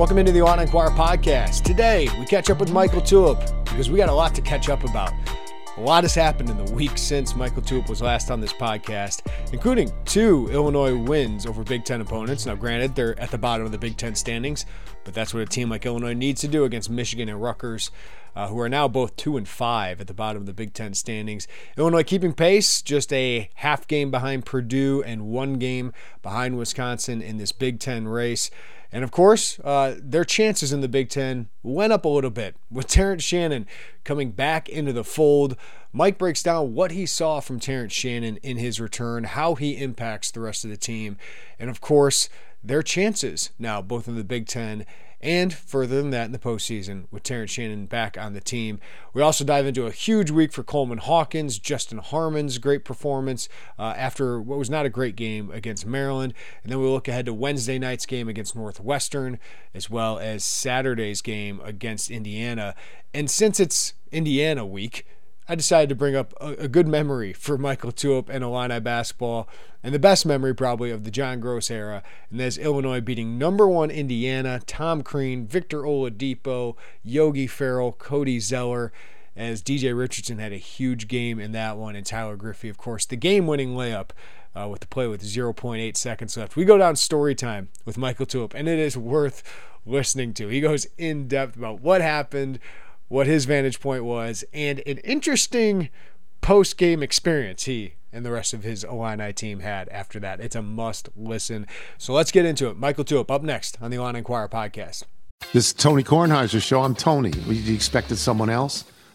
Welcome into the Illini Inquirer podcast. Today, we catch up with Mike LaTulip because we got a lot to catch up about. A lot has happened in the week since Mike LaTulip was last on this podcast, including two Illinois wins over Big Ten opponents. Now, granted, they're at the bottom of the Big Ten standings, but that's what a team like Illinois needs to do against Michigan and Rutgers, uh, who are now both two and five at the bottom of the Big Ten standings. Illinois keeping pace, just a half game behind Purdue and one game behind Wisconsin in this Big Ten race. And of course, uh, their chances in the Big Ten went up a little bit with Terrence Shannon coming back into the fold. Mike breaks down what he saw from Terrence Shannon in his return, how he impacts the rest of the team, and of course, their chances now, both in the Big Ten and further than that in the postseason with Terrence Shannon back on the team. We also dive into a huge week for Coleman Hawkins, Justin Harmon's great performance uh, after what was not a great game against Maryland. And then we look ahead to Wednesday night's game against Northwestern, as well as Saturday's game against Indiana. And since it's Indiana week, I decided to bring up a, a good memory for Mike LaTulip and Illini basketball, and the best memory probably of the John Groce era, and that's Illinois beating number one Indiana, Tom Crean, Victor Oladipo, Yogi Ferrell, Cody Zeller, as DJ Richardson had a huge game in that one, and Tyler Griffey, of course, the game-winning layup. Uh, with the play with 0.8 seconds left. We go down story time with Mike LaTulip, and it is worth listening to. He goes in depth about what happened, what his vantage point was, and an interesting post game experience he and the rest of his Illini team had after that. It's a must listen. So let's get into it. Mike LaTulip up next on the Illini Inquirer podcast. This is Tony Kornheiser's show. I'm Tony. You expected someone else?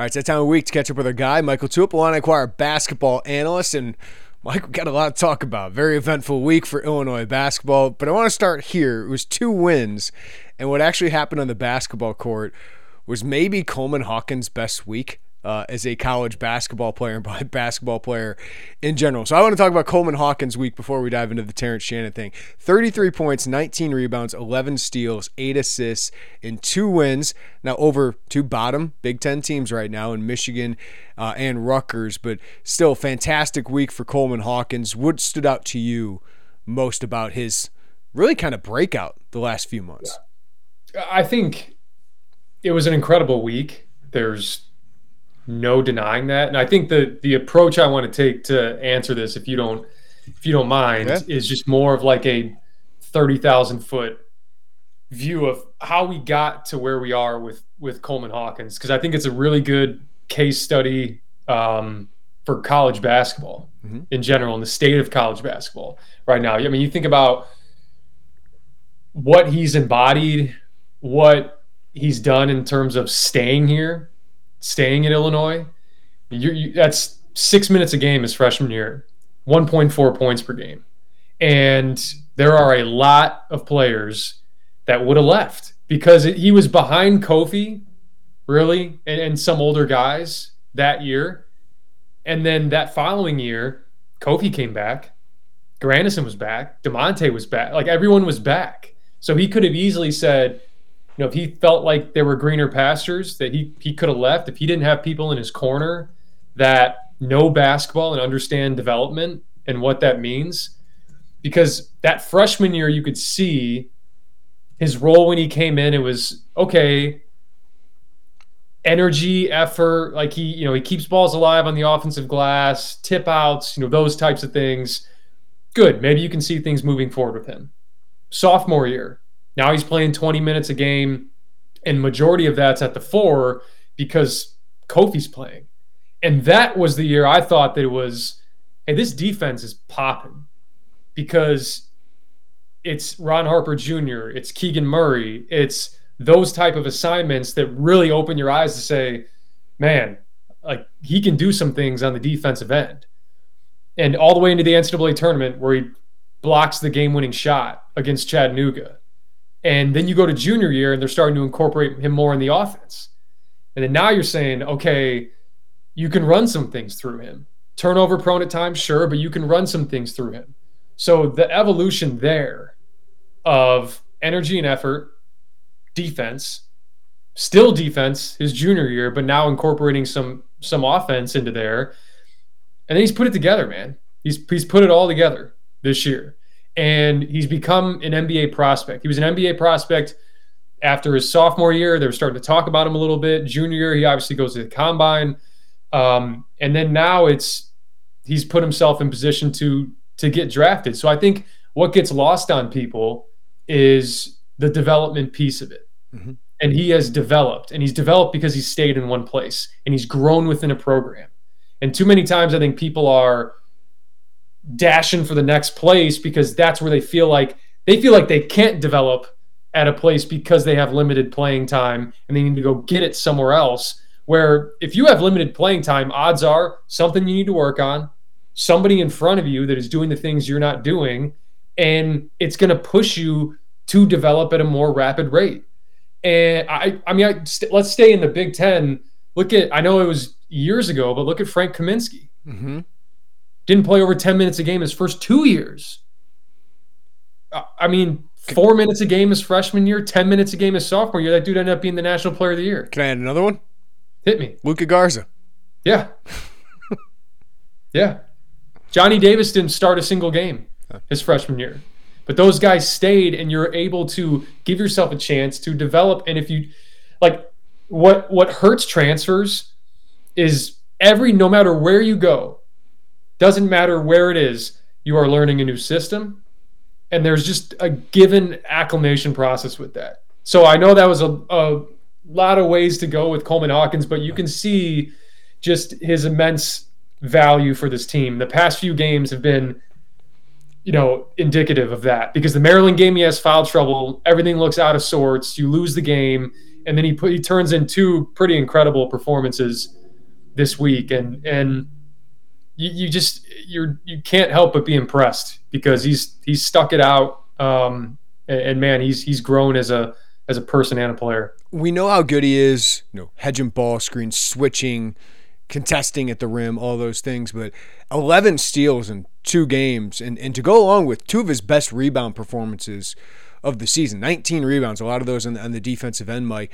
All right, it's that time of week to catch up with our guy, Mike LaTulip, Illini Inquirer basketball analyst. And Mike, we got a lot to talk about. Very eventful week for Illinois basketball. But I want to start here. It was two wins. And what actually happened on the basketball court was maybe Coleman Hawkins' best week uh, as a college basketball player and by basketball player in general. So I want to talk about Coleman Hawkins' week before we dive into the Terrence Shannon thing. 33 points, 19 rebounds, 11 steals, 8 assists in two wins. Now over two bottom Big Ten teams right now in Michigan uh, and Rutgers, but still fantastic week for Coleman Hawkins. What stood out to you most about his really kind of breakout the last few months? I think it was an incredible week. There's no denying that. And I think the the approach I want to take to answer this, if you don't if you don't mind, yeah. is just more of like a thirty thousand foot view of how we got to where we are with with Coleman Hawkins because I think it's a really good case study um, for college basketball mm-hmm. in general and the state of college basketball right now. I mean, you think about what he's embodied, what he's done in terms of staying here staying in Illinois, you, you, that's six minutes a game his freshman year, 1.4 points per game. And there are a lot of players that would have left because it, he was behind Kofi, really, and, and some older guys that year. And then that following year, Kofi came back. Grandison was back. DeMonte was back. Like everyone was back. So he could have easily said, know, if he felt like there were greener pastures that he he could have left, if he didn't have people in his corner that know basketball and understand development and what that means, because that freshman year you could see his role when he came in. It was okay. energy, effort. Like he, you know, he keeps balls alive on the offensive glass, tip outs, you know, those types of things. Good. Maybe you can see things moving forward with him. Sophomore year. Now he's playing 20 minutes a game, and majority of that's at the four because Kofi's playing. And that was the year I thought that it was, hey, this defense is popping because it's Ron Harper Jr., it's Keegan Murray, it's those type of assignments that really open your eyes to say, man, like he can do some things on the defensive end. And all the way into the NCAA tournament where he blocks the game winning shot against Chattanooga. And then you go to junior year and they're starting to incorporate him more in the offense. And then now you're saying, okay, you can run some things through him. Turnover prone at times, sure, but you can run some things through him. So the evolution there of energy and effort, defense, still defense his junior year, but now incorporating some some offense into there. And then he's put it together, man. He's he's put it all together this year. And he's become an NBA prospect. He was an NBA prospect after his sophomore year. They were starting to talk about him a little bit. Junior year, he obviously goes to the combine. Um, and then now it's he's put himself in position to to get drafted. So I think what gets lost on people is the development piece of it. Mm-hmm. And he has developed, and he's developed because he's stayed in one place and he's grown within a program. And too many times, I think people are dashing for the next place because that's where they feel like they feel like they can't develop at a place because they have limited playing time and they need to go get it somewhere else. Where if you have limited playing time, odds are something you need to work on, somebody in front of you that is doing the things you're not doing, and it's going to push you to develop at a more rapid rate. And I, I mean, I, st- let's stay in the Big Ten. Look at, I know it was years ago, but look at Frank Kaminsky. Mm-hmm. Didn't play over 10 minutes a game his first two years. I mean, four minutes a game his freshman year, 10 minutes a game his sophomore year. That dude ended up being the National Player of the Year. Can I add another one? Hit me. Luka Garza. Yeah. yeah. Johnny Davis didn't start a single game his freshman year. But those guys stayed, and you're able to give yourself a chance to develop. And if you like, what what hurts transfers is every no matter where you go, doesn't matter where it is, you are learning a new system, and there's just a given acclimation process with that. So I know that was a, a lot of ways to go with Coleman Hawkins, but you can see just his immense value for this team. The past few games have been you know, indicative of that. Because the Maryland game he has foul trouble, everything looks out of sorts, you lose the game, and then he put he turns in two pretty incredible performances this week, and and you, you just you're you can't help but be impressed because he's he's stuck it out, um, and, and man, he's he's grown as a as a person and a player. We know how good he is, you know, hedging ball screens, switching contesting at the rim, all those things. But 11 steals in two games, and, and to go along with two of his best rebound performances of the season 19 rebounds, a lot of those on the, on the defensive end, Mike.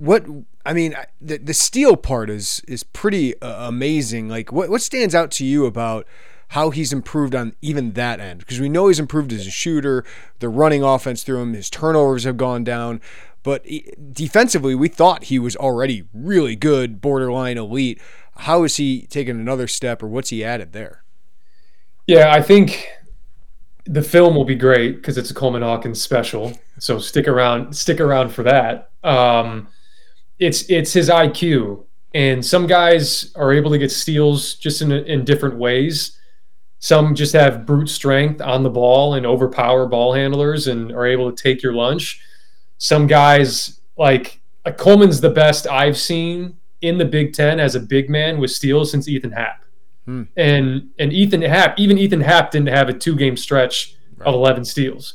What I mean, the the steal part is is pretty uh, amazing. Like, what what stands out to you about how he's improved on even that end? Because we know he's improved as a shooter. The running offense through him, his turnovers have gone down. But defensively, we thought he was already really good, borderline elite. How is he taking another step, or what's he added there? Yeah, I think the film will be great because it's a Coleman Hawkins special. So stick around, stick around for that. Um, it's it's his IQ, and some guys are able to get steals just in in different ways. Some just have brute strength on the ball and overpower ball handlers and are able to take your lunch some guys like, like Coleman's the best I've seen in the Big Ten as a big man with steals since Ethan Happ. Hmm. And and Ethan Happ, even Ethan Happ didn't have a two game stretch right. of eleven steals.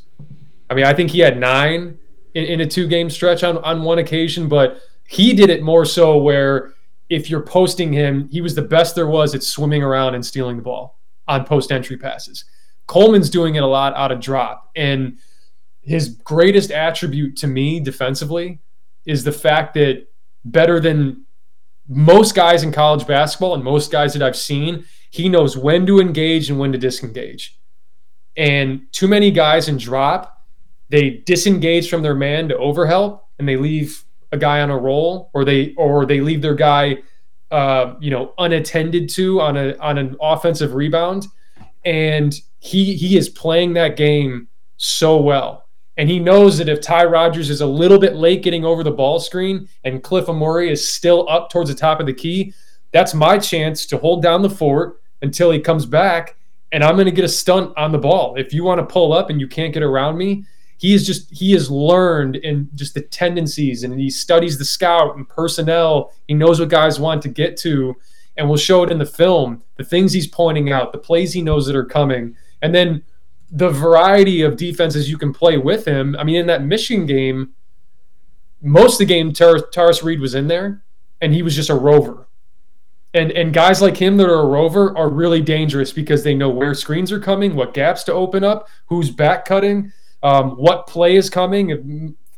I mean, I think he had nine in, in a two game stretch on, on one occasion, but he did it more so where if you're posting him, he was the best there was at swimming around and stealing the ball on post entry passes. Coleman's doing it a lot out of drop. And his greatest attribute to me defensively is the fact that better than most guys in college basketball and most guys that I've seen, he knows when to engage and when to disengage. And too many guys in drop, they disengage from their man to overhelp and they leave a guy on a roll, or they or they leave their guy, uh, you know, unattended to on a on an offensive rebound, and he he is playing that game so well. And he knows that if Ty Rodgers is a little bit late getting over the ball screen and Cliff Omoruyi is still up towards the top of the key, that's my chance to hold down the fort until he comes back. And I'm going to get a stunt on the ball. If you want to pull up and you can't get around me, he is just he has learned in just the tendencies and he studies the scout and personnel. He knows what guys want to get to, and we'll show it in the film. The things he's pointing out, the plays he knows that are coming, and then the variety of defenses you can play with him. I mean, in that Michigan game, most of the game, Tar- Reed was in there, and he was just a rover. And and guys like him that are a rover are really dangerous because they know where screens are coming, what gaps to open up, who's back cutting, um, what play is coming. If,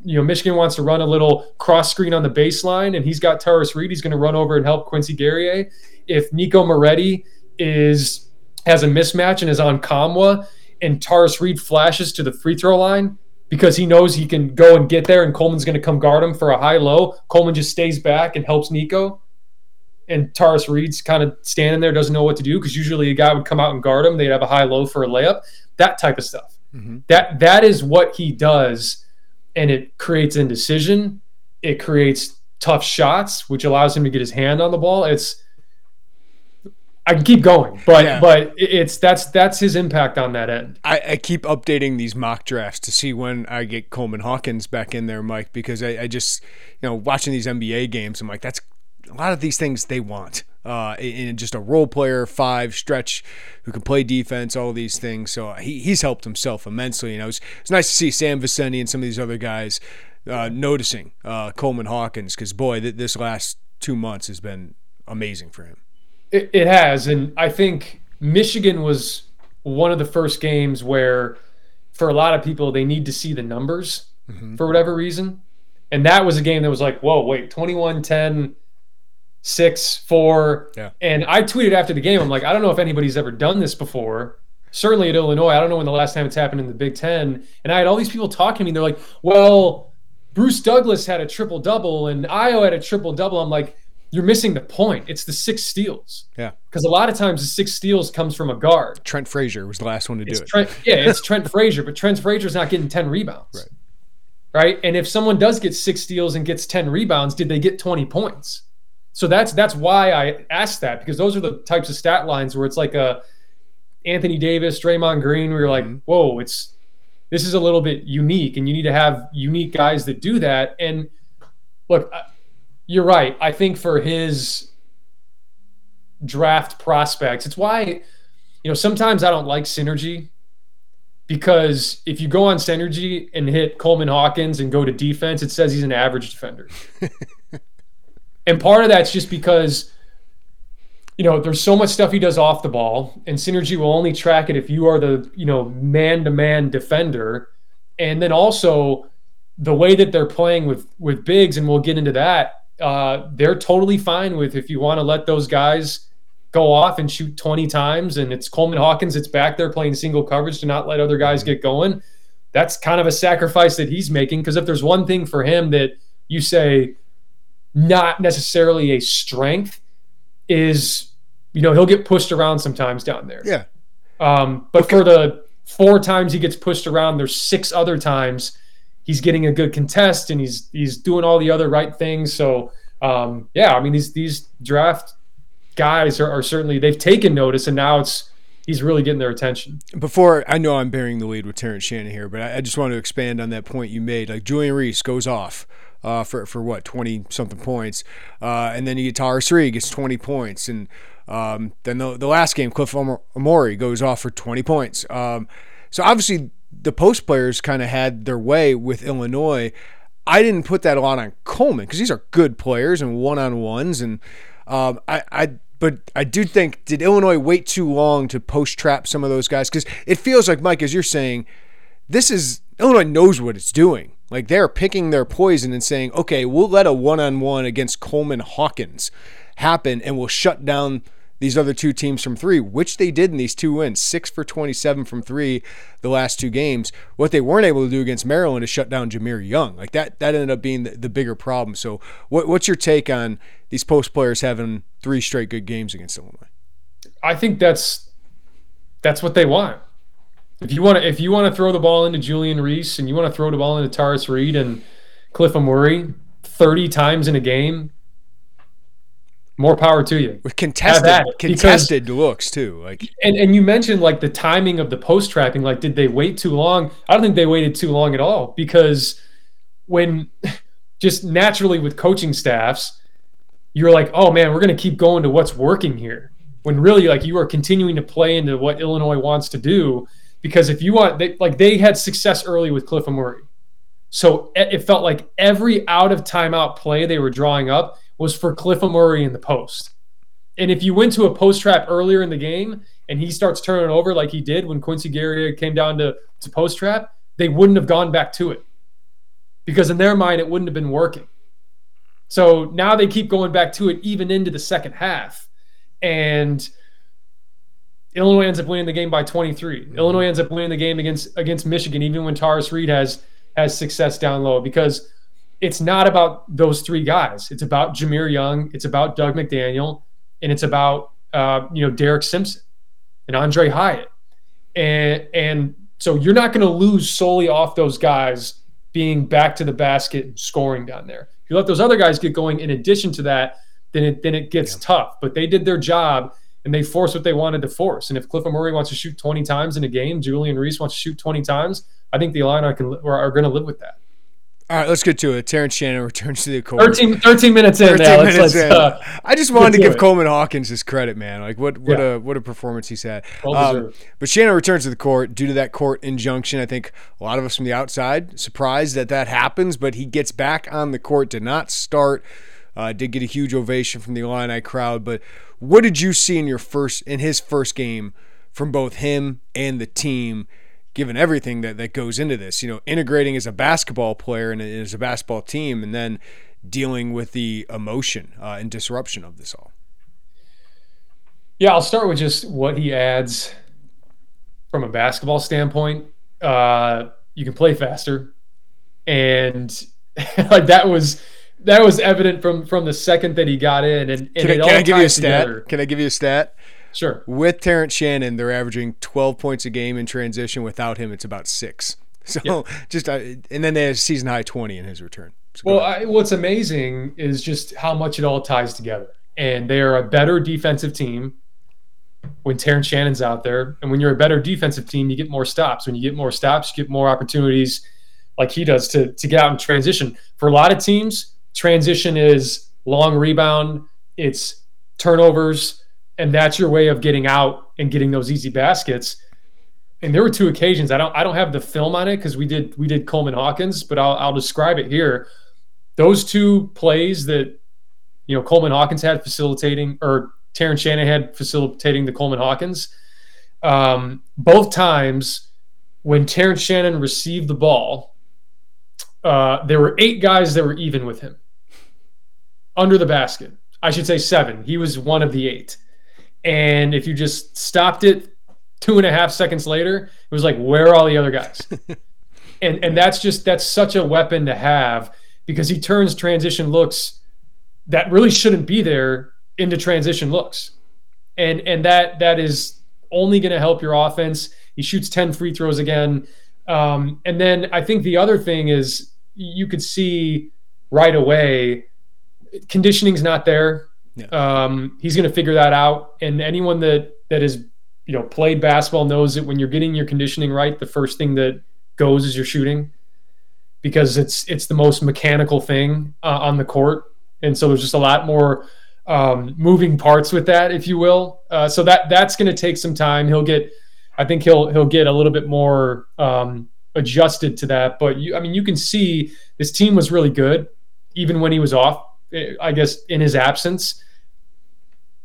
you know, Michigan wants to run a little cross screen on the baseline, and he's got Tarris Reed. He's going to run over and help Quincy Guerrier. If Nico Moretti is has a mismatch and is on Nkamhoua, and Tarris Reed flashes to the free throw line because he knows he can go and get there and Coleman's going to come guard him for a high low. Coleman just stays back and helps Nico. And Tarris Reed's kind of standing there, doesn't know what to do because usually a guy would come out and guard him. They'd have a high low for a layup, that type of stuff. Mm-hmm. That that is what he does, and it creates indecision. It creates tough shots, which allows him to get his hand on the ball. It's I can keep going, but yeah. but it's that's that's his impact on that end. I, I, keep updating these mock drafts to see when I get Coleman Hawkins back in there, Mike, because I, I just you know watching these NBA games, I'm like that's a lot of these things they want. Uh, in just a role player, five stretch, who can play defense, all these things. So he, he's helped himself immensely. You know, it's, it's nice to see Sam Vecenie and some of these other guys uh, noticing uh, Coleman Hawkins because boy, th- this last two months has been amazing for him. It, it has, and I think Michigan was one of the first games where, for a lot of people, they need to see the numbers mm-hmm. for whatever reason. And that was a game that was like, whoa, wait, 21 10, 6 4. Yeah. And I tweeted after the game, I'm like, I don't know if anybody's ever done this before. Certainly at Illinois. I don't know when the last time it's happened in the Big Ten. And I had all these people talking to me. They're like, well, Bruce Douglas had a triple double and Ayo had a triple double. I'm like, you're missing the point. It's the six steals. Yeah. Because a lot of times the six steals comes from a guard. Trent Frazier was the last one to it's do it. Trent, yeah, it's Trent Frazier, but Trent Frazier's not getting 10 rebounds. Right. Right. And if someone does get six steals and gets 10 rebounds, did they get 20 points? So that's that's why I asked that, because those are the types of stat lines where it's like a Anthony Davis, Draymond Green, where you're like, mm-hmm. whoa, it's this is a little bit unique, and you need to have unique guys that do that. And look, you're right. I think for his draft prospects, it's why, you know, sometimes I don't like synergy because if you go on synergy and hit Coleman Hawkins and go to defense, it says he's an average defender. and part of that's just because you know there's so much stuff he does off the ball and synergy will only track it if you are the you know man-to-man defender and then also the way that they're playing with with bigs and we'll get into that uh, they're totally fine with if you want to let those guys go off and shoot 20 times and it's Coleman Hawkins it's back there playing single coverage to not let other guys get going. That's kind of a sacrifice that he's making because if there's one thing for him that you say not necessarily a strength is you know he'll get pushed around sometimes down there. Yeah. Um, but okay. for the four times he gets pushed around, there's six other times he's getting a good contest and he's he's doing all the other right things. So um, yeah, I mean these these draft guys are, are certainly they've taken notice and now it's he's really getting their attention. Before I know I'm bearing the lead with Terrence Shannon here, but I, I just want to expand on that point you made. Like Julian Reese goes off uh, for for what twenty something points, uh, and then you get Tarris Reed gets twenty points, and um, then the, the last game Cliff Omoruyi goes off for twenty points. Um, so obviously the post players kind of had their way with Illinois. I didn't put that a lot on Coleman because these are good players and one on ones, and um, I, I, but I do think did Illinois wait too long to post trap some of those guys because it feels like Mike, as you're saying, this is Illinois knows what it's doing. Like they're picking their poison and saying, okay, we'll let a one on one against Coleman Hawkins happen, and we'll shut down these other two teams from three, which they did in these two wins, six for 27 from three the last two games. What they weren't able to do against Maryland is shut down Jahmir Young. Like that, that ended up being the, the bigger problem. So, what, what's your take on these post players having three straight good games against Illinois? I think that's that's what they want. If you want to, if you want to throw the ball into Julian Reese and you want to throw the ball into Tarris Reed and Cliff Omoruyi 30 times in a game, more power to you. With contested contested because, looks too. Like and, and you mentioned like the timing of the post trapping, like did they wait too long? I don't think they waited too long at all because when just naturally with coaching staffs, you're like, oh man, we're gonna keep going to what's working here. When really like you are continuing to play into what Illinois wants to do. Because if you want they, like they had success early with Cliff Omoruyi. So it felt like every out of timeout play they were drawing up was for Cliff Omoruyi in the post. And if you went to a post trap earlier in the game and he starts turning over like he did when Quincy Guerrier came down to, to post trap, they wouldn't have gone back to it because in their mind it wouldn't have been working. So now they keep going back to it even into the second half. And Illinois ends up winning the game by 23. Mm-hmm. Illinois ends up winning the game against against Michigan, even when Tarris Reed has has success down low because it's not about those three guys. It's about Jahmir Young, it's about Dug McDaniel, and it's about uh, you know Derek Simpson and Aundre Hyatt, and and so you're not going to lose solely off those guys being back to the basket and scoring down there. If you let those other guys get going, in addition to that, then it then it gets yeah. tough. But they did their job and they forced what they wanted to force. And if Cliff Omoruyi wants to shoot 20 times in a game, Julian Reese wants to shoot 20 times, I think the Illini can are, are going to live with that. All right, let's get to it. Terrence Shannon returns to the court. 13, 13 minutes in 13 now. Minutes let's, in. Uh, I just wanted to give it. Coleman Hawkins his credit, man. Like what what yeah. a what a performance he's had. Um, but Shannon returns to the court due to that court injunction. I think a lot of us from the outside surprised that that happens, but he gets back on the court. Did not start. Uh, did get a huge ovation from the Illini crowd. But what did you see in your first in his first game from both him and the team? given everything that, that goes into this, you know, integrating as a basketball player and as a basketball team, and then dealing with the emotion uh, and disruption of this all? Yeah, I'll start with just what he adds from a basketball standpoint. Uh, you can play faster, and like that was that was evident from from the second that he got in. And, and can, I, can I give you a stat? Together. Can I give you a stat? Sure. With Terrence Shannon, they're averaging 12 points a game in transition. Without him, it's about six. So just uh, and then they have season high 20 in his return. So well, I, what's amazing is just how much it all ties together. And they are a better defensive team when Terrence Shannon's out there. And when you're a better defensive team, you get more stops. When you get more stops, you get more opportunities like he does to, to get out and transition. For a lot of teams, transition is long rebound, it's turnovers, and that's your way of getting out and getting those easy baskets. And there were two occasions. I don't I don't have the film on it because we did we did Coleman Hawkins, but I'll I'll describe it here. Those two plays that you know Coleman Hawkins had facilitating or Terrence Shannon had facilitating the Coleman Hawkins. Um, both times when Terrence Shannon received the ball, uh, there were eight guys that were even with him under the basket. I should say seven. He was one of the eight. And if you just stopped it two and a half seconds later, it was like, where are all the other guys? and and that's just that's such a weapon to have because he turns transition looks that really shouldn't be there into transition looks. And and that that is only going to help your offense. He shoots 10 free throws again. Um, and then I think the other thing is you could see right away conditioning's not there. Um, he's going to figure that out. And anyone that that has you know played basketball knows that when you're getting your conditioning right, the first thing that goes is your shooting because it's it's the most mechanical thing uh, on the court, and so there's just a lot more um, moving parts with that, if you will. Uh, so that that's going to take some time. He'll get, I think he'll he'll get a little bit more um, adjusted to that. But you, I mean, you can see this team was really good, even when he was off. I guess in his absence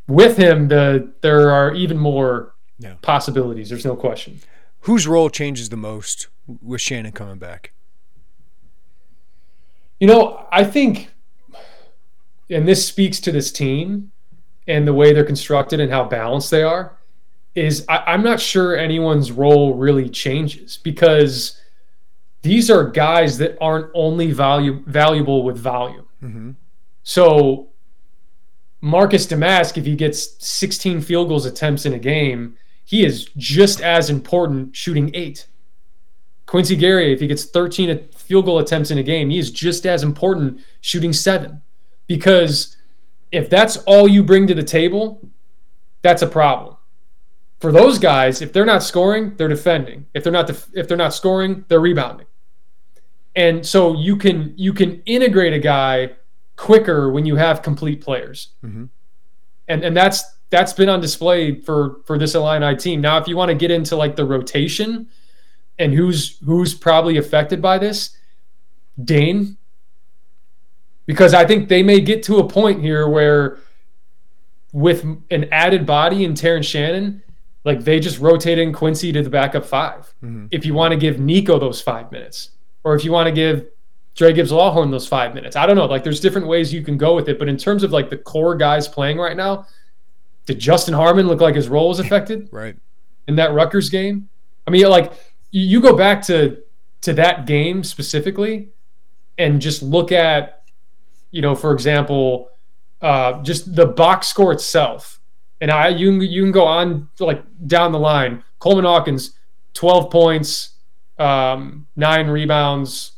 with him, the there are even more yeah. possibilities. There's no question. Whose role changes the most with Shannon coming back? You know, I think, and this speaks to this team. and the way they're constructed and how balanced they are is I, am not sure anyone's role really changes because these are guys that aren't only value valuable with volume. Mm-hmm. So Marcus Domask, if he gets 16 field goals attempts in a game, he is just as important shooting eight. Quincy Guerrier, if he gets 13 field goal attempts in a game, he is just as important shooting seven. Because if that's all you bring to the table, that's a problem. For those guys, if they're not scoring, they're defending. If they're not def- if they're not scoring, they're rebounding. And so you can you can integrate a guy quicker when you have complete players. Mm-hmm. And and that's that's been on display for for this Illini team. Now, if you want to get into like the rotation and who's who's probably affected by this, Dain, because I think they may get to a point here where with an added body in Terrence Shannon, like they just rotate in Quincy to the backup 5 mm-hmm. If you want to give Nico those five minutes, or if you want to give Dra Gibbs-Lawhorn those five minutes. I don't know. Like there's different ways you can go with it. But in terms of like the core guys playing right now, did Justin Harmon look like his role was affected? right. In that Rutgers game? I mean, like you go back to to that game specifically and just look at, you know, for example, uh, just the box score itself. And I you can you can go on like down the line. Coleman Hawkins, 12 points, um, nine rebounds,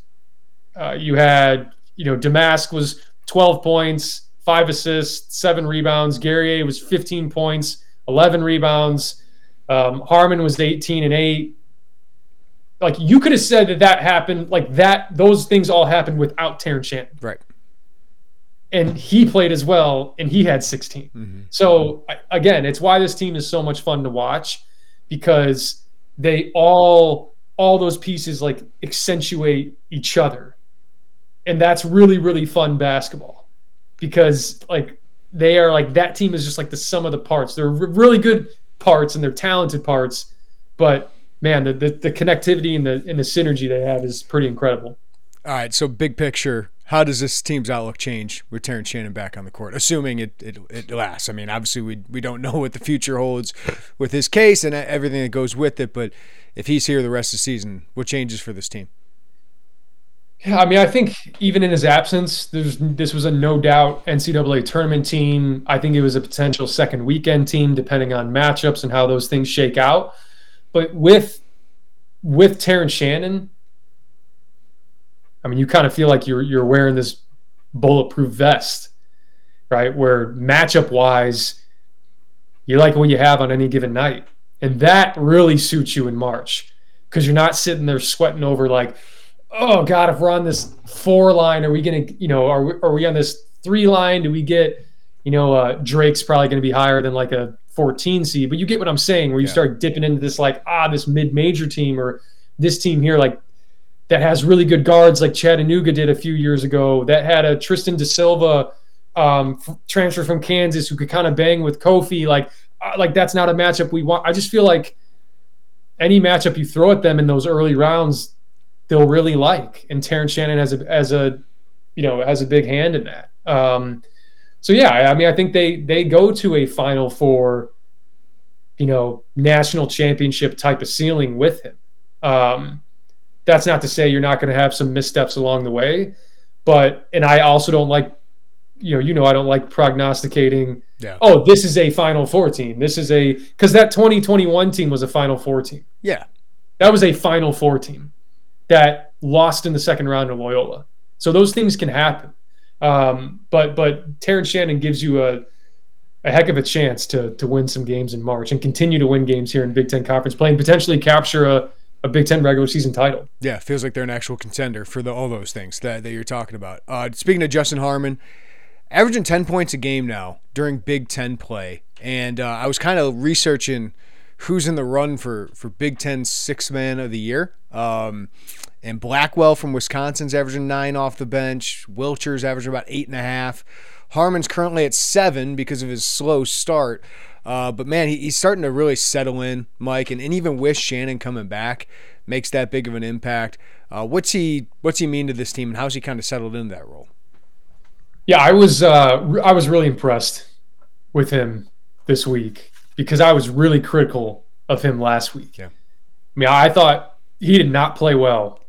uh, you had, you know, Domask was 12 points, five assists, seven rebounds. Guerrier was 15 points, 11 rebounds. Um, Harmon was 18 and eight. Like you could have said that that happened, like that, those things all happened without Terrence Shannon. Right. And he played as well, and he had 16. Mm-hmm. So again, it's why this team is so much fun to watch because they all, all those pieces like accentuate each other and that's really really fun basketball because like they are like that team is just like the sum of the parts. They're really good parts and they're talented parts, but man, the, the, the connectivity and the and the synergy they have is pretty incredible. All right, so big picture, how does this team's outlook change with Terrence Shannon back on the court, assuming it, it, it lasts? I mean, obviously we we don't know what the future holds with his case and everything that goes with it, but if he's here the rest of the season, what changes for this team? Yeah, I mean, I think even in his absence, there's this was a no doubt NCAA tournament team. I think it was a potential second weekend team, depending on matchups and how those things shake out. But with with Terrence Shannon, I mean, you kind of feel like you're you're wearing this bulletproof vest, right? Where matchup wise, you like what you have on any given night, and that really suits you in March because you're not sitting there sweating over like oh god, if we're on this four line, are we gonna, you know, are we, are we on this three line? Do we get, you know, uh, Drake's probably gonna be higher than like a 14 seed, but you get what I'm saying, where you yeah. start dipping into this like ah this mid-major team or this team here like that has really good guards like Chattanooga did a few years ago that had a Tristan De Silva um, transfer from Kansas who could kind of bang with Kofi like uh, like that's not a matchup we want. I just feel like any matchup you throw at them in those early rounds they'll really like. And Terrence Shannon has a as a you know has a big hand in that. Um, so yeah, I mean, I think they they go to a Final Four, you know, national championship type of ceiling with him. Um, that's not to say you're not going to have some missteps along the way, but and I also don't like, you know, you know, I don't like prognosticating. Yeah. Oh, this is a Final Four team. This is a because that 2021 team was a Final Four team. Yeah, that was a Final Four team that lost in the second round of Loyola. So those things can happen. Um, but but Terrence Shannon gives you a a heck of a chance to to win some games in March and continue to win games here in Big Ten Conference play and potentially capture a, a Big Ten regular season title. Yeah, feels like they're an actual contender for the, all those things that, that you're talking about. Uh, speaking of Justin Harmon, averaging 10 points a game now during Big Ten play. And uh, I was kind of researching – who's in the run for for Big Ten six man of the year. Um, and Blackwell from Wisconsin's averaging nine off the bench. Wiltshires averaging about eight and a half. Harmon's currently at seven because of his slow start. Uh, but man, he, he's starting to really settle in, Mike, and, and even with Shannon coming back, makes that big of an impact. Uh, what's he What's he mean to this team, and how's he kind of settled into that role? Yeah, I was uh, I was really impressed with him this week because I was really critical of him last week. Yeah. I mean, I thought he did not play well.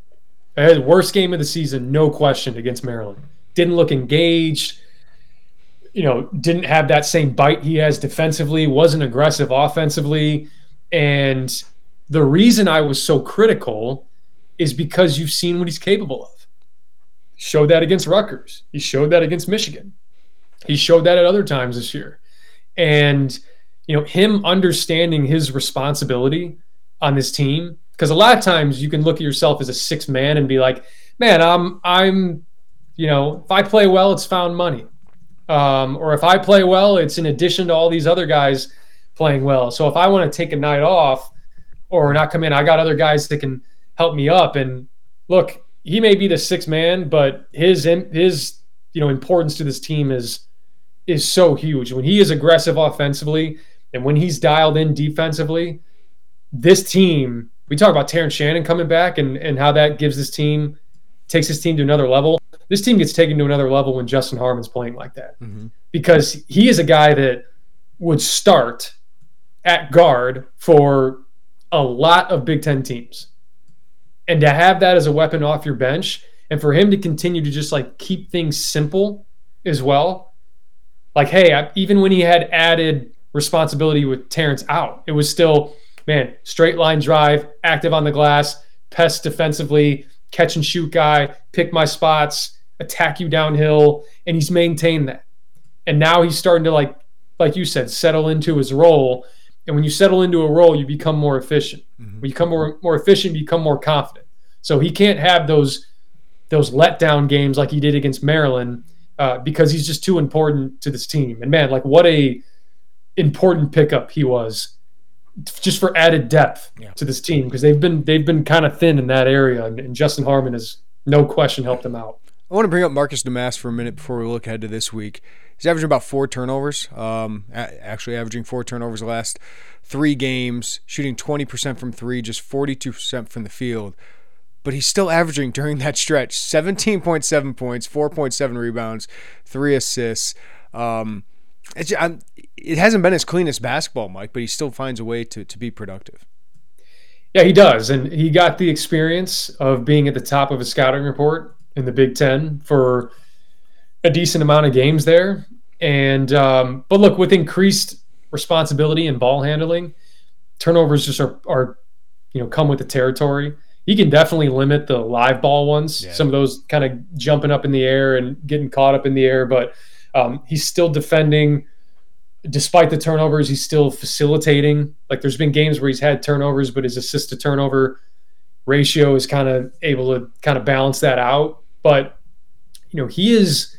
The worst game of the season, no question, against Maryland. Didn't look engaged. You know, didn't have that same bite he has defensively. Wasn't aggressive offensively, and the reason I was so critical is because you've seen what he's capable of. Showed that against Rutgers. He showed that against Michigan. He showed that at other times this year. And you know, him understanding his responsibility on this team because a lot of times you can look at yourself as a six man and be like, "Man, I'm I'm you know, if I play well, it's found money." Um, or if I play well, it's in addition to all these other guys playing well. So if I want to take a night off or not come in, I got other guys that can help me up. And look, he may be the six man, but his his you know importance to this team is is so huge. When he is aggressive offensively and when he's dialed in defensively, this team. We talk about Terrence Shannon coming back and and how that gives this team takes this team to another level. This team gets taken to another level when Justin Harmon's playing like that mm-hmm. because he is a guy that would start at guard for a lot of Big Ten teams. And to have that as a weapon off your bench and for him to continue to just like keep things simple as well. Like, hey, I, even when he had added responsibility with Terrence out, it was still, man, straight line drive, active on the glass, pest defensively, catch and shoot guy, pick my spots, attack you downhill. And he's maintained that. And now he's starting to like, like you said, settle into his role and when you settle into a role, you become more efficient. Mm-hmm. When you become more more efficient, you become more confident. So he can't have those those letdown games like he did against Maryland uh, because he's just too important to this team. And man, like what a important pickup he was just for added depth yeah. to this team because they've been they've been kind of thin in that area, and, and Justin Harmon has no question helped them out. I want to bring up Marcus Domask for a minute before we look ahead to this week. He's averaging about four turnovers. Um, actually, averaging four turnovers the last three games, shooting 20% from three, just 42% from the field. But he's still averaging during that stretch 17.7 points, 4.7 rebounds, three assists. Um, it hasn't been his cleanest basketball, Mike, but he still finds a way to, to be productive. Yeah, he does. And he got the experience of being at the top of a scouting report in the Big Ten for a decent amount of games there. And um, but look, with increased responsibility and ball handling, turnovers just are, are you know come with the territory. He can definitely limit the live ball ones, yeah. some of those kind of jumping up in the air and getting caught up in the air. But um, he's still defending, despite the turnovers. He's still facilitating. Like there's been games where he's had turnovers, but his assist to turnover ratio is kind of able to kind of balance that out. But you know he is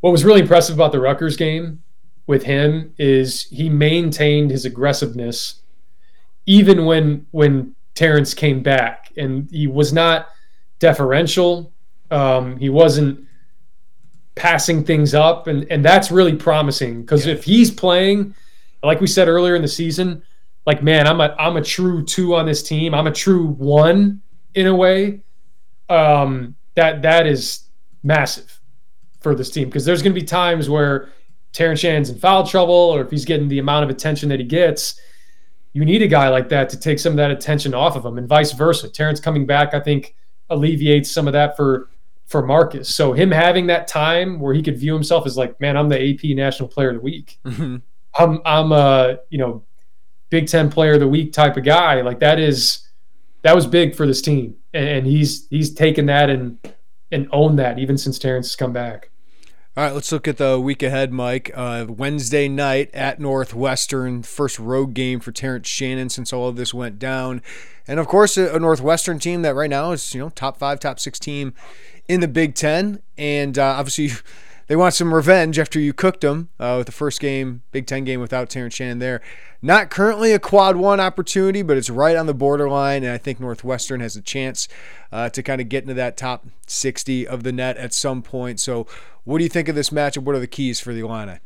what was really impressive about the Rutgers game with him is he maintained his aggressiveness even when when Terrence came back, and he was not deferential. Um, he wasn't passing things up, and and that's really promising because yeah. if he's playing, like we said earlier in the season, like man, I'm a I'm a true two on this team. I'm a true one in a way. Um, that that is massive for this team because there's going to be times where Terrence Shannon's in foul trouble or if he's getting the amount of attention that he gets, you need a guy like that to take some of that attention off of him and vice versa. Terrence coming back, I think, alleviates some of that for for Marcus. So him having that time where he could view himself as like, man, I'm the AP National Player of the Week. Mm-hmm. I'm I'm a you know Big Ten Player of the Week type of guy. Like that is that was big for this team, and, and he's he's taken that and and owned that even since Terrence has come back. All right, let's look at the week ahead, Mike. Uh, Wednesday night at Northwestern, first road game for Terrence Shannon since all of this went down, and of course a, a Northwestern team that right now is you know top five, top six team in the Big Ten, and uh, obviously they want some revenge after you cooked them uh, with the first game, Big Ten game without Terrence Shannon there. Not currently a quad one opportunity, but it's right on the borderline, and I think Northwestern has a chance uh, to kind of get into that top 60 of the net at some point. So, what do you think of this matchup? What are the keys for the Illini?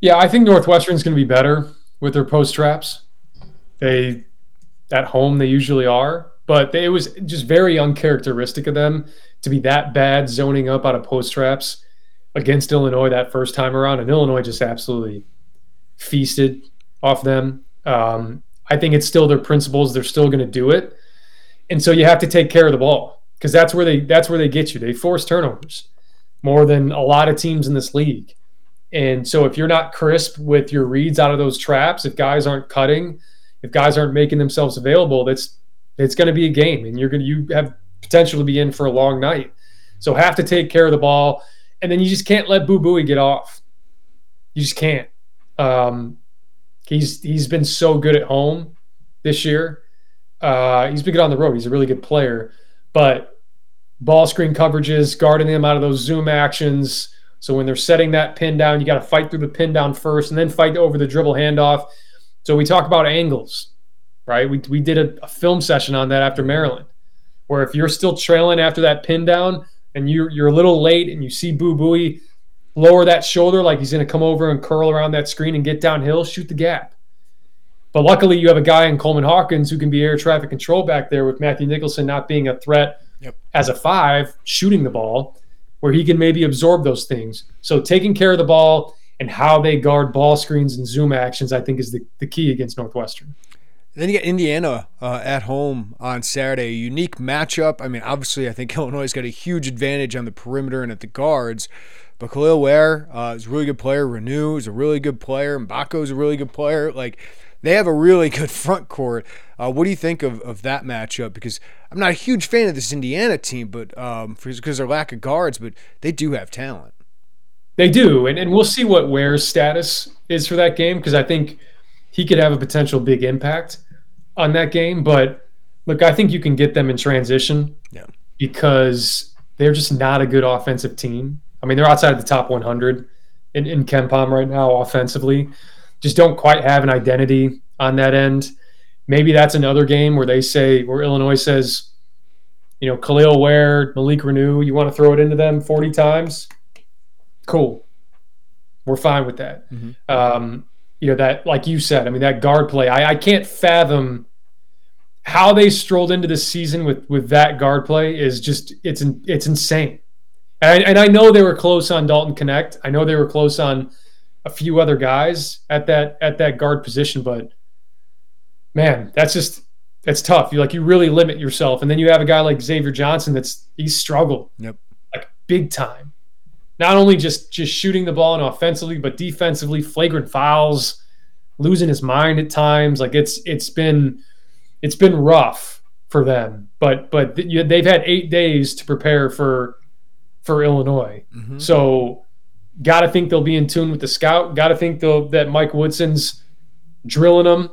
Yeah, I think Northwestern's going to be better with their post traps. They at home they usually are, but they, it was just very uncharacteristic of them to be that bad zoning up out of post traps against Illinois that first time around, and Illinois just absolutely feasted off them. Um, I think it's still their principles. They're still going to do it, and so you have to take care of the ball because that's where they that's where they get you. They force turnovers more than a lot of teams in this league. And so if you're not crisp with your reads out of those traps, if guys aren't cutting, if guys aren't making themselves available, that's it's going to be a game, and you're going to you have potential to be in for a long night. So have to take care of the ball, and then you just can't let Boo Buie get off. You just can't. Um, he's he's been so good at home this year. Uh, he's been good on the road. He's a really good player, but ball screen coverages, guarding them out of those zoom actions. So when they're setting that pin down, you got to fight through the pin down first, and then fight over the dribble handoff. So we talk about angles, right? We we did a, a film session on that after Maryland, where if you're still trailing after that pin down and you're you're a little late and you see Boo Buie lower that shoulder like he's going to come over and curl around that screen and get downhill, shoot the gap. But luckily, you have a guy in Coleman Hawkins who can be air traffic control back there with Matthew Nicholson not being a threat yep. as a five, shooting the ball, where he can maybe absorb those things. So taking care of the ball and how they guard ball screens and zoom actions, I think, is the, the key against Northwestern. Then you get Indiana uh, at home on Saturday. A unique matchup. I mean, obviously, I think Illinois has got a huge advantage on the perimeter and at the guards. But Kel'el Ware uh, is a really good player. Reneau is a really good player. Mgbako is a really good player. Like, they have a really good front court. Uh, what do you think of, of that matchup? Because I'm not a huge fan of this Indiana team, but um, because their lack of guards, but they do have talent. They do, and, and we'll see what Ware's status is for that game because I think he could have a potential big impact on that game. But look, I think you can get them in transition yeah. because they're just not a good offensive team. I mean, they're outside of the top 100 in, in KenPom right now offensively. Just don't quite have an identity on that end. Maybe that's another game where they say, where Illinois says, you know, Kel'el Ware, Malik Reneau, you want to throw it into them 40 times? Cool. We're fine with that. Mm-hmm. Um, you know, that, like you said, I mean, that guard play, I, I can't fathom how they strolled into the season with with that guard play is just it's it's insane. And, and I know they were close on Dalton Knecht I know they were close on a few other guys at that at that guard position, but man, that's just that's tough. You like you really limit yourself, and then you have a guy like Xavier Johnson that's he's struggled, yep, like big time. Not only just just shooting the ball and offensively, but defensively, flagrant fouls, losing his mind at times. Like it's it's been it's been rough for them, but but they've had eight days to prepare for for Illinois. Mm-hmm. So got to think they'll be in tune with the scout. Got to think they'll that Mike Woodson's drilling them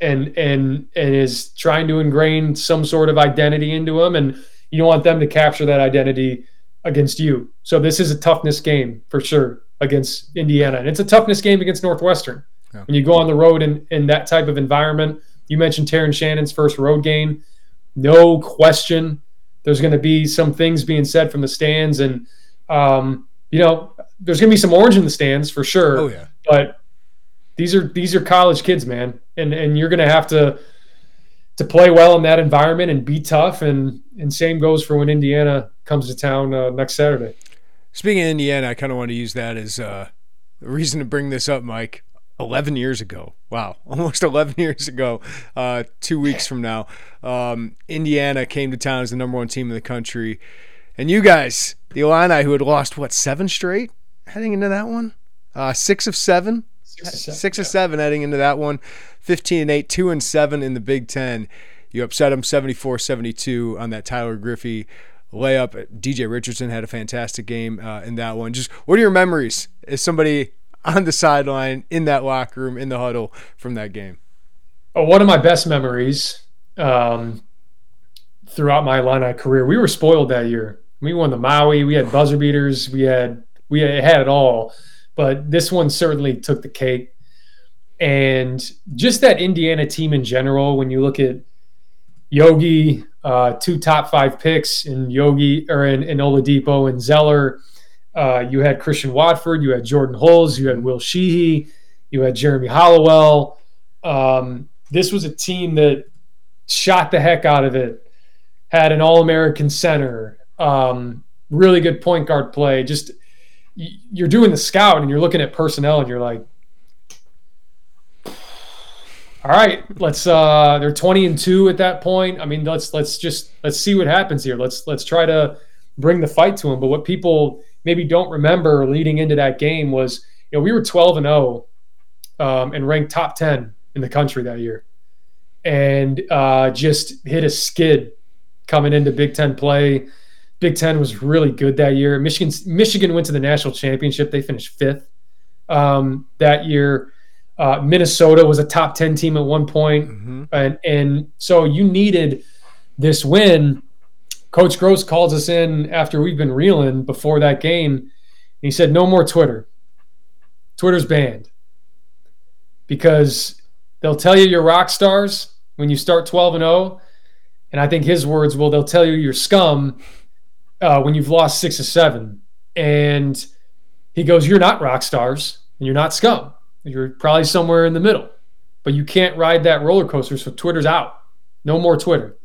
and and and is trying to ingrain some sort of identity into them, and you don't want them to capture that identity against you. So this is a toughness game for sure against Indiana, and it's a toughness game against Northwestern. Yeah. When you go on the road in in that type of environment, you mentioned Terrence Shannon's first road game. No question, there's going to be some things being said from the stands, and um, you know, there's going to be some orange in the stands for sure. Oh yeah. But these are these are college kids, man, and and you're going to have to to play well in that environment and be tough. And and same goes for when Indiana comes to town uh, next Saturday. Speaking of Indiana, I kind of want to use that as uh, a reason to bring this up, Mike. 11 years ago. Wow, almost 11 years ago, uh, two weeks from now, um, Indiana came to town as the number one team in the country. And you guys, the Illini, who had lost what seven straight heading into that one, uh, six of seven, six, of seven, six yeah. of seven heading into that one, 15 and eight, two and seven in the Big Ten. You upset them 74-72 on that Tyler Griffey layup. DJ Richardson had a fantastic game uh, in that one. Just what are your memories as somebody on the sideline in that locker room in the huddle from that game? Oh, one of my best memories um, throughout my Illini career. We were spoiled that year. We won the Maui. We had buzzer beaters. We had we had it all, but this one certainly took the cake. And just that Indiana team in general, when you look at Yogi, uh, two top five picks in Yogi or in, in Oladipo and Zeller. Uh, you had Christian Watford, you had Jordan Hulls, you had Will Sheehey, you had Jeremy Hollowell. Um, this was a team that shot the heck out of it, had an All American center, um, really good point guard play. Just you're doing the scout and you're looking at personnel and you're like, all right, let's uh they're 20 and 2 at that point. I mean, let's let's just let's see what happens here. Let's let's try to bring the fight to them. But what people maybe don't remember leading into that game was, you know, we were 12 and 0 um, and ranked top 10 in the country that year. And uh, just hit a skid coming into Big 10 play. Big 10 was really good that year. Michigan Michigan went to the national championship. They finished 5th um, that year. Uh, Minnesota was a top 10 team at one point. Mm-hmm. And, and so you needed this win. Coach Groce calls us in after we've been reeling before that game. and he said, No more Twitter. Twitter's banned because they'll tell you you're rock stars when you start 12 and 0. And I think his words will, they'll tell you you're scum uh, when you've lost six or seven. And he goes, You're not rock stars and you're not scum. You're probably somewhere in the middle, but you can't ride that roller coaster. So Twitter's out. No more Twitter.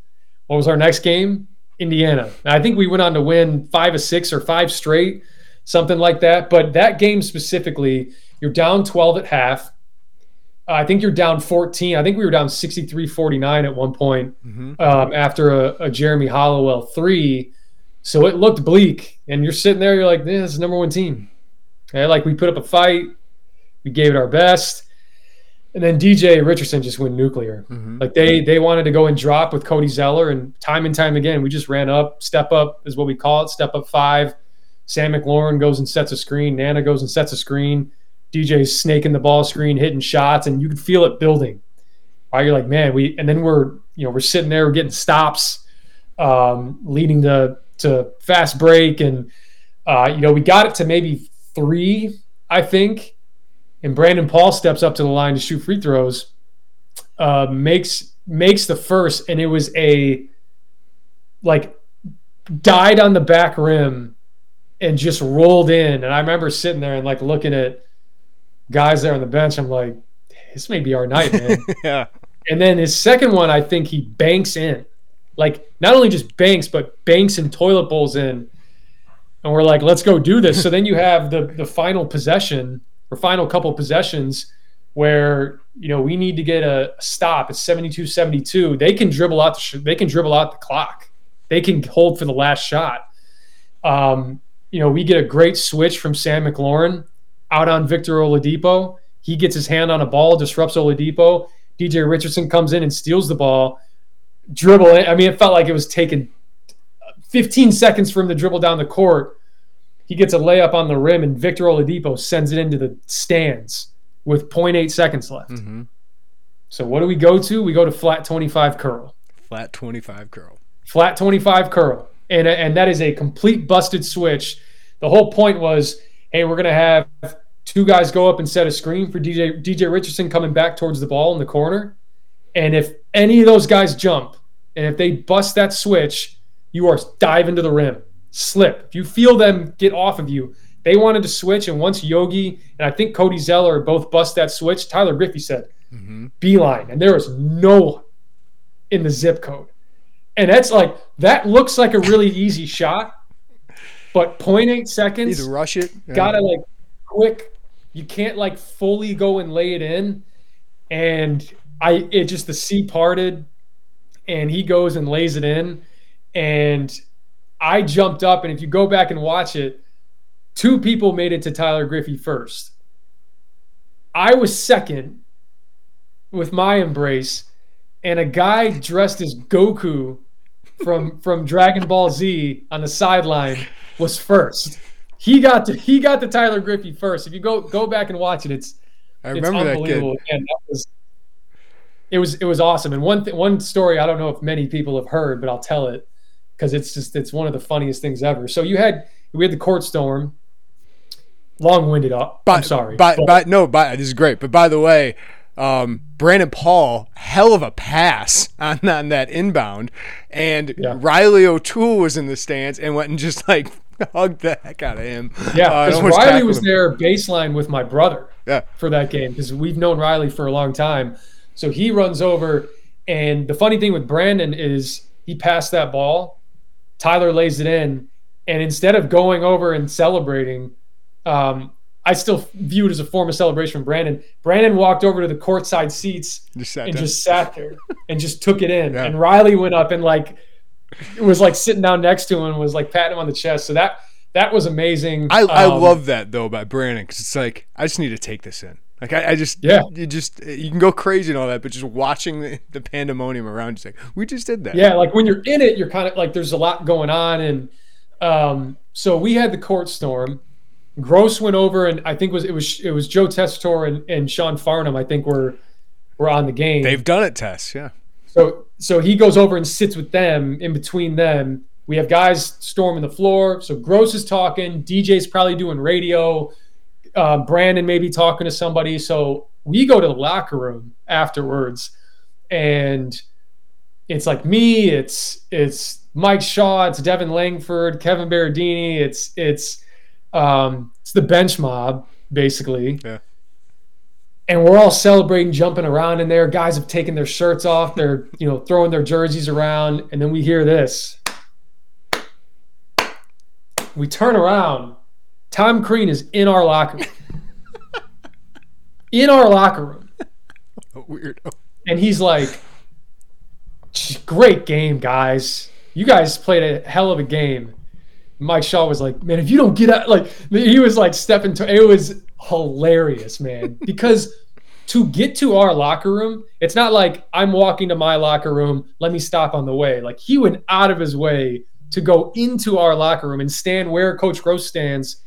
What was our next game? Indiana. I think we went on to win five or six or five straight, something like that. But that game specifically, you're down 12 at half. I think you're down 14. I think we were down 63 49 at one point mm-hmm. um, after a, a, Jeremy Hollowell three. So it looked bleak. And you're sitting there, you're like, eh, this is number one team. Okay? Like we put up a fight. We gave it our best. And then DJ Richardson just went nuclear. Mm-hmm. Like they they wanted to go and drop with Cody Zeller, and time and time again, we just ran up. Step up is what we call it. Step up five. Sam McLaurin goes and sets a screen. Nnanna goes and sets a screen. DJ's snaking the ball screen, hitting shots, and you can feel it building. Right, you're like, man, we. And then we're you know we're sitting there, we're getting stops, um, leading to to fast break, and uh, you know we got it to maybe three, I think and Brandon Paul steps up to the line to shoot free throws, uh, makes makes the first, and it was a like died on the back rim and just rolled in. And I remember sitting there and like looking at guys there on the bench. I'm like, this may be our night, man. yeah. And then his second one, I think he banks in, like not only just banks, but banks and toilet bowls in. And we're like, let's go do this. so then you have the the final possession or final couple possessions where you know we need to get a stop. At 72 72 they can dribble out the sh- they can dribble out the clock. They can hold for the last shot. Um, you know we get a great switch from sam mclaurin out on victor oladipo. He gets his hand on a ball disrupts oladipo. Dj richardson comes in and steals the ball dribble i mean it felt like it was taken 15 seconds for him to dribble down the court he gets a layup on the rim, and Victor Oladipo sends it into the stands with 0.8 seconds left. Mm-hmm. So what do we go to? We go to flat 25 curl. Flat 25 curl. Flat 25 curl. And, and that is a complete busted switch. The whole point was, hey, we're going to have two guys go up and set a screen for DJ DJ Richardson coming back towards the ball in the corner. And if any of those guys jump, and if they bust that switch, you are diving to the rim slip. If you feel them get off of you, they wanted to switch. And once Yogi and I think Cody Zeller both bust that switch, Tyler Griffey said, mm-hmm. beeline. And there was no in the zip code. And that's like, that looks like a really easy shot, but 0.8 seconds. Need to rush it. Yeah. Gotta like quick. You can't like fully go and lay it in. And I, it just, the sea parted and he goes and lays it in. And I jumped up, and if you go back and watch it, two people made it to Tyler Griffey first. I was second with my embrace, and a guy dressed as Goku from from Dragon Ball Z on the sideline was first. He got to he got to Tyler Griffey first. If you go go back and watch it, it's I remember it's unbelievable. that kid. That was it was it was awesome. And one th- one story I don't know if many people have heard, but I'll tell it because it's just it's one of the funniest things ever. So you had we had the court storm, long-winded up. I'm sorry. But, but no, but this is great. But by the way, um, Brandon Paul, hell of a pass on, on that inbound, and yeah. Riley O'Toole was in the stands and went and just like hugged the heck out of him. Yeah, because uh, Riley was him. there baseline with my brother. Yeah. for that game because we've known Riley for a long time. So he runs over, and the funny thing with Brandon is he passed that ball Tyler lays it in, and instead of going over and celebrating, um, I still view it as a form of celebration from Brandon. Brandon walked over to the courtside seats Just and down. just sat there and just took it in. Yeah. And Riley went up and like was like sitting down next to him and was like patting him on the chest. So that that was amazing. I, I Um, love that though about Brandon because it's like I just need to take this in. Like I, I just Yeah. you just you can go crazy and all that, but just watching the, the pandemonium around, just like we just did that. Yeah, like when you're in it, you're kind of like there's a lot going on, and um, so we had the court storm. Groce went over, and I think it was it was it was Joe Tessitore and, and Sean Farnham. I think were were on the game. they've done it, Tess. Yeah, So so he goes over and sits with them in between them. We have guys storming the floor. So Groce is talking. DJ's probably doing radio. Uh, Brandon maybe talking to somebody. So we go to the locker room afterwards, and it's like me. It's it's Mike Shaw. It's Devin Langford. Kevin Berardini. It's it's um, it's the bench mob basically Yeah. and we're all celebrating, jumping around in there. Guys have taken their shirts off. They're, you know, throwing their jerseys around. And then we hear this. We turn around. Tom Crean is in our locker room. in our locker room. weird. And he's like, great game, guys. You guys played a hell of a game. Mike Shaw was like, man, if you don't get out, like, he was like stepping to, it was hilarious, man. Because to get to our locker room, it's not like I'm walking to my locker room, let me stop on the way. Like, he went out of his way to go into our locker room and stand where Coach Groce stands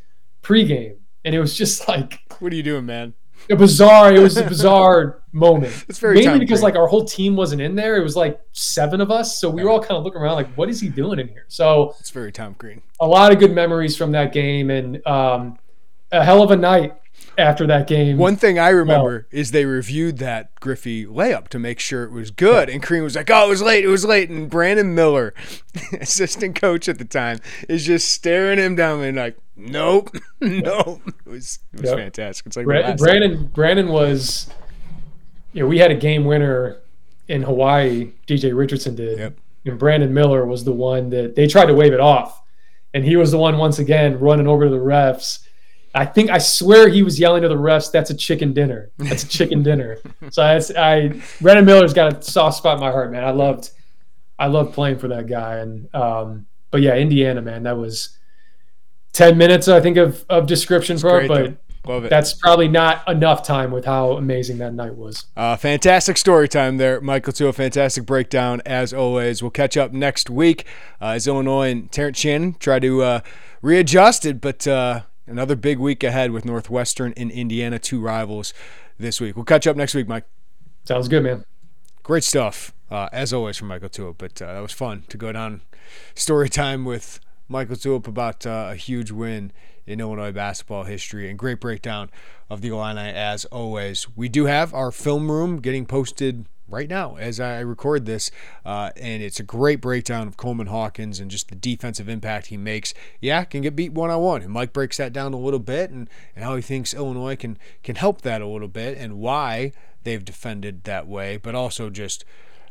pregame. And it was just like, What are you doing, man? a bizarre it was a bizarre moment. It's very mainly because like our whole team wasn't in there. It was like seven of us. So we were all kind of looking around like what is he doing in here? So It's very Tom Crean. a lot of good memories from that game. And um, a hell of a night after that game One thing I remember is they reviewed that Griffey layup to make sure it was good, and Crean was like, "Oh, it was late. It was late." And Brandon Miller, assistant coach at the time, is just staring him down and like, "Nope, nope." It was it was Yep. fantastic. It's like Bra- brandon brandon was you know we had a game winner in hawaii dj richardson did Yep. and brandon miller was the one that they tried to wave it off and he was the one once again running over to the refs I think I swear he was yelling to the refs, "That's a chicken dinner. That's a chicken dinner." So that's I. Brandon Miller's got a soft spot in my heart, man. I loved, I loved playing for that guy, and um, but yeah, Indiana, man, that was ten minutes, I think, of of description for it, but though. Love it. that's probably not enough time with how amazing that night was. Uh, fantastic story time there, Michael. To a fantastic breakdown as always. We'll catch up next week uh, as Illinois and Terrence Shannon try to uh, readjust it, but uh, another big week ahead with Northwestern and Indiana, two rivals this week. We'll catch up next week, Mike. Sounds good, man. Great stuff, uh, as always, from Mike LaTulip. But uh, that was fun to go down story time with Mike LaTulip about uh, a huge win in Illinois basketball history and great breakdown of the Illini as always. We do have our film room getting posted right now as I record this, uh, and it's a great breakdown of Coleman Hawkins and just the defensive impact he makes. Yeah, can get beat one on one, and Mike breaks that down a little bit and, and how he thinks Illinois can can help that a little bit and why they've defended that way, but also just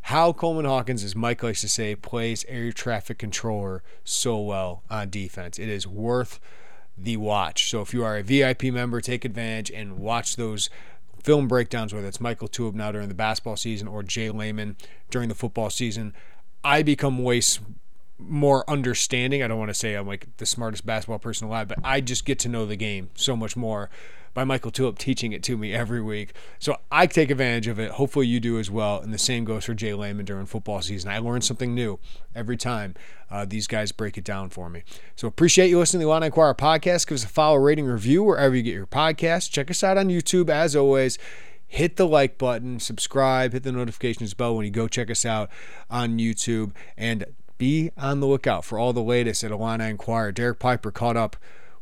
how Coleman Hawkins, as Mike likes to say, plays air traffic controller so well on defense. It is worth the watch. So if you are a VIP member, take advantage and watch those film breakdowns, whether it's Mike LaTulip now during the basketball season or Jay Lehman during the football season. I become way more understanding. I don't want to say I'm like the smartest basketball person alive, but I just get to know the game so much more by Mike LaTulip teaching it to me every week. So I take advantage of it. Hopefully you do as well. And the same goes for Jay Lehman during football season. I learn something new every time uh, these guys break it down for me. So appreciate you listening to the Illini Inquirer podcast. Give us a follow, rating, review wherever you get your podcast. Check us out on YouTube as always. Hit the like button, subscribe, hit the notifications bell when you go check us out on YouTube, and be on the lookout for all the latest at Illini Inquirer. Derek Piper caught up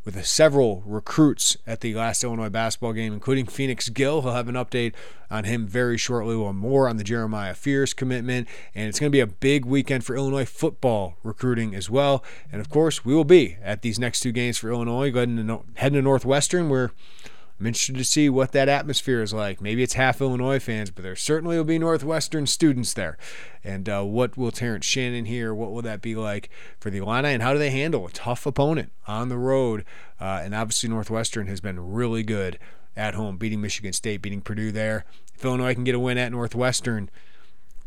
with several recruits at the last Illinois basketball game, including Phoenix Gill. He'll have an update on him very shortly. We'll more on the Jeremiah Fears commitment, and it's going to be a big weekend for Illinois football recruiting as well. And of course, we will be at these next two games for Illinois, heading to Northwestern, where I'm interested to see what that atmosphere is like. Maybe it's half Illinois fans, but there certainly will be Northwestern students there. And uh, what will Terrence Shannon hear? What will that be like for the Illini? And how do they handle a tough opponent on the road? Uh, and obviously, Northwestern has been really good at home, beating Michigan State, beating Purdue there. If Illinois can get a win at Northwestern,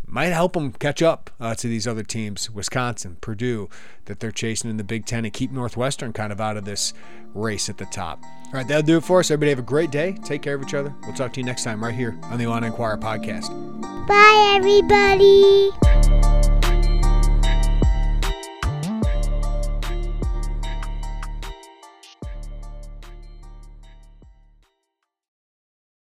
might help them catch up uh, to these other teams, Wisconsin, Purdue, that they're chasing in the Big Ten and keep Northwestern kind of out of this race at the top. All right, that'll do it for us. Everybody have a great day. Take care of each other. We'll talk to you next time right here on the Illini Inquirer podcast. Bye, everybody.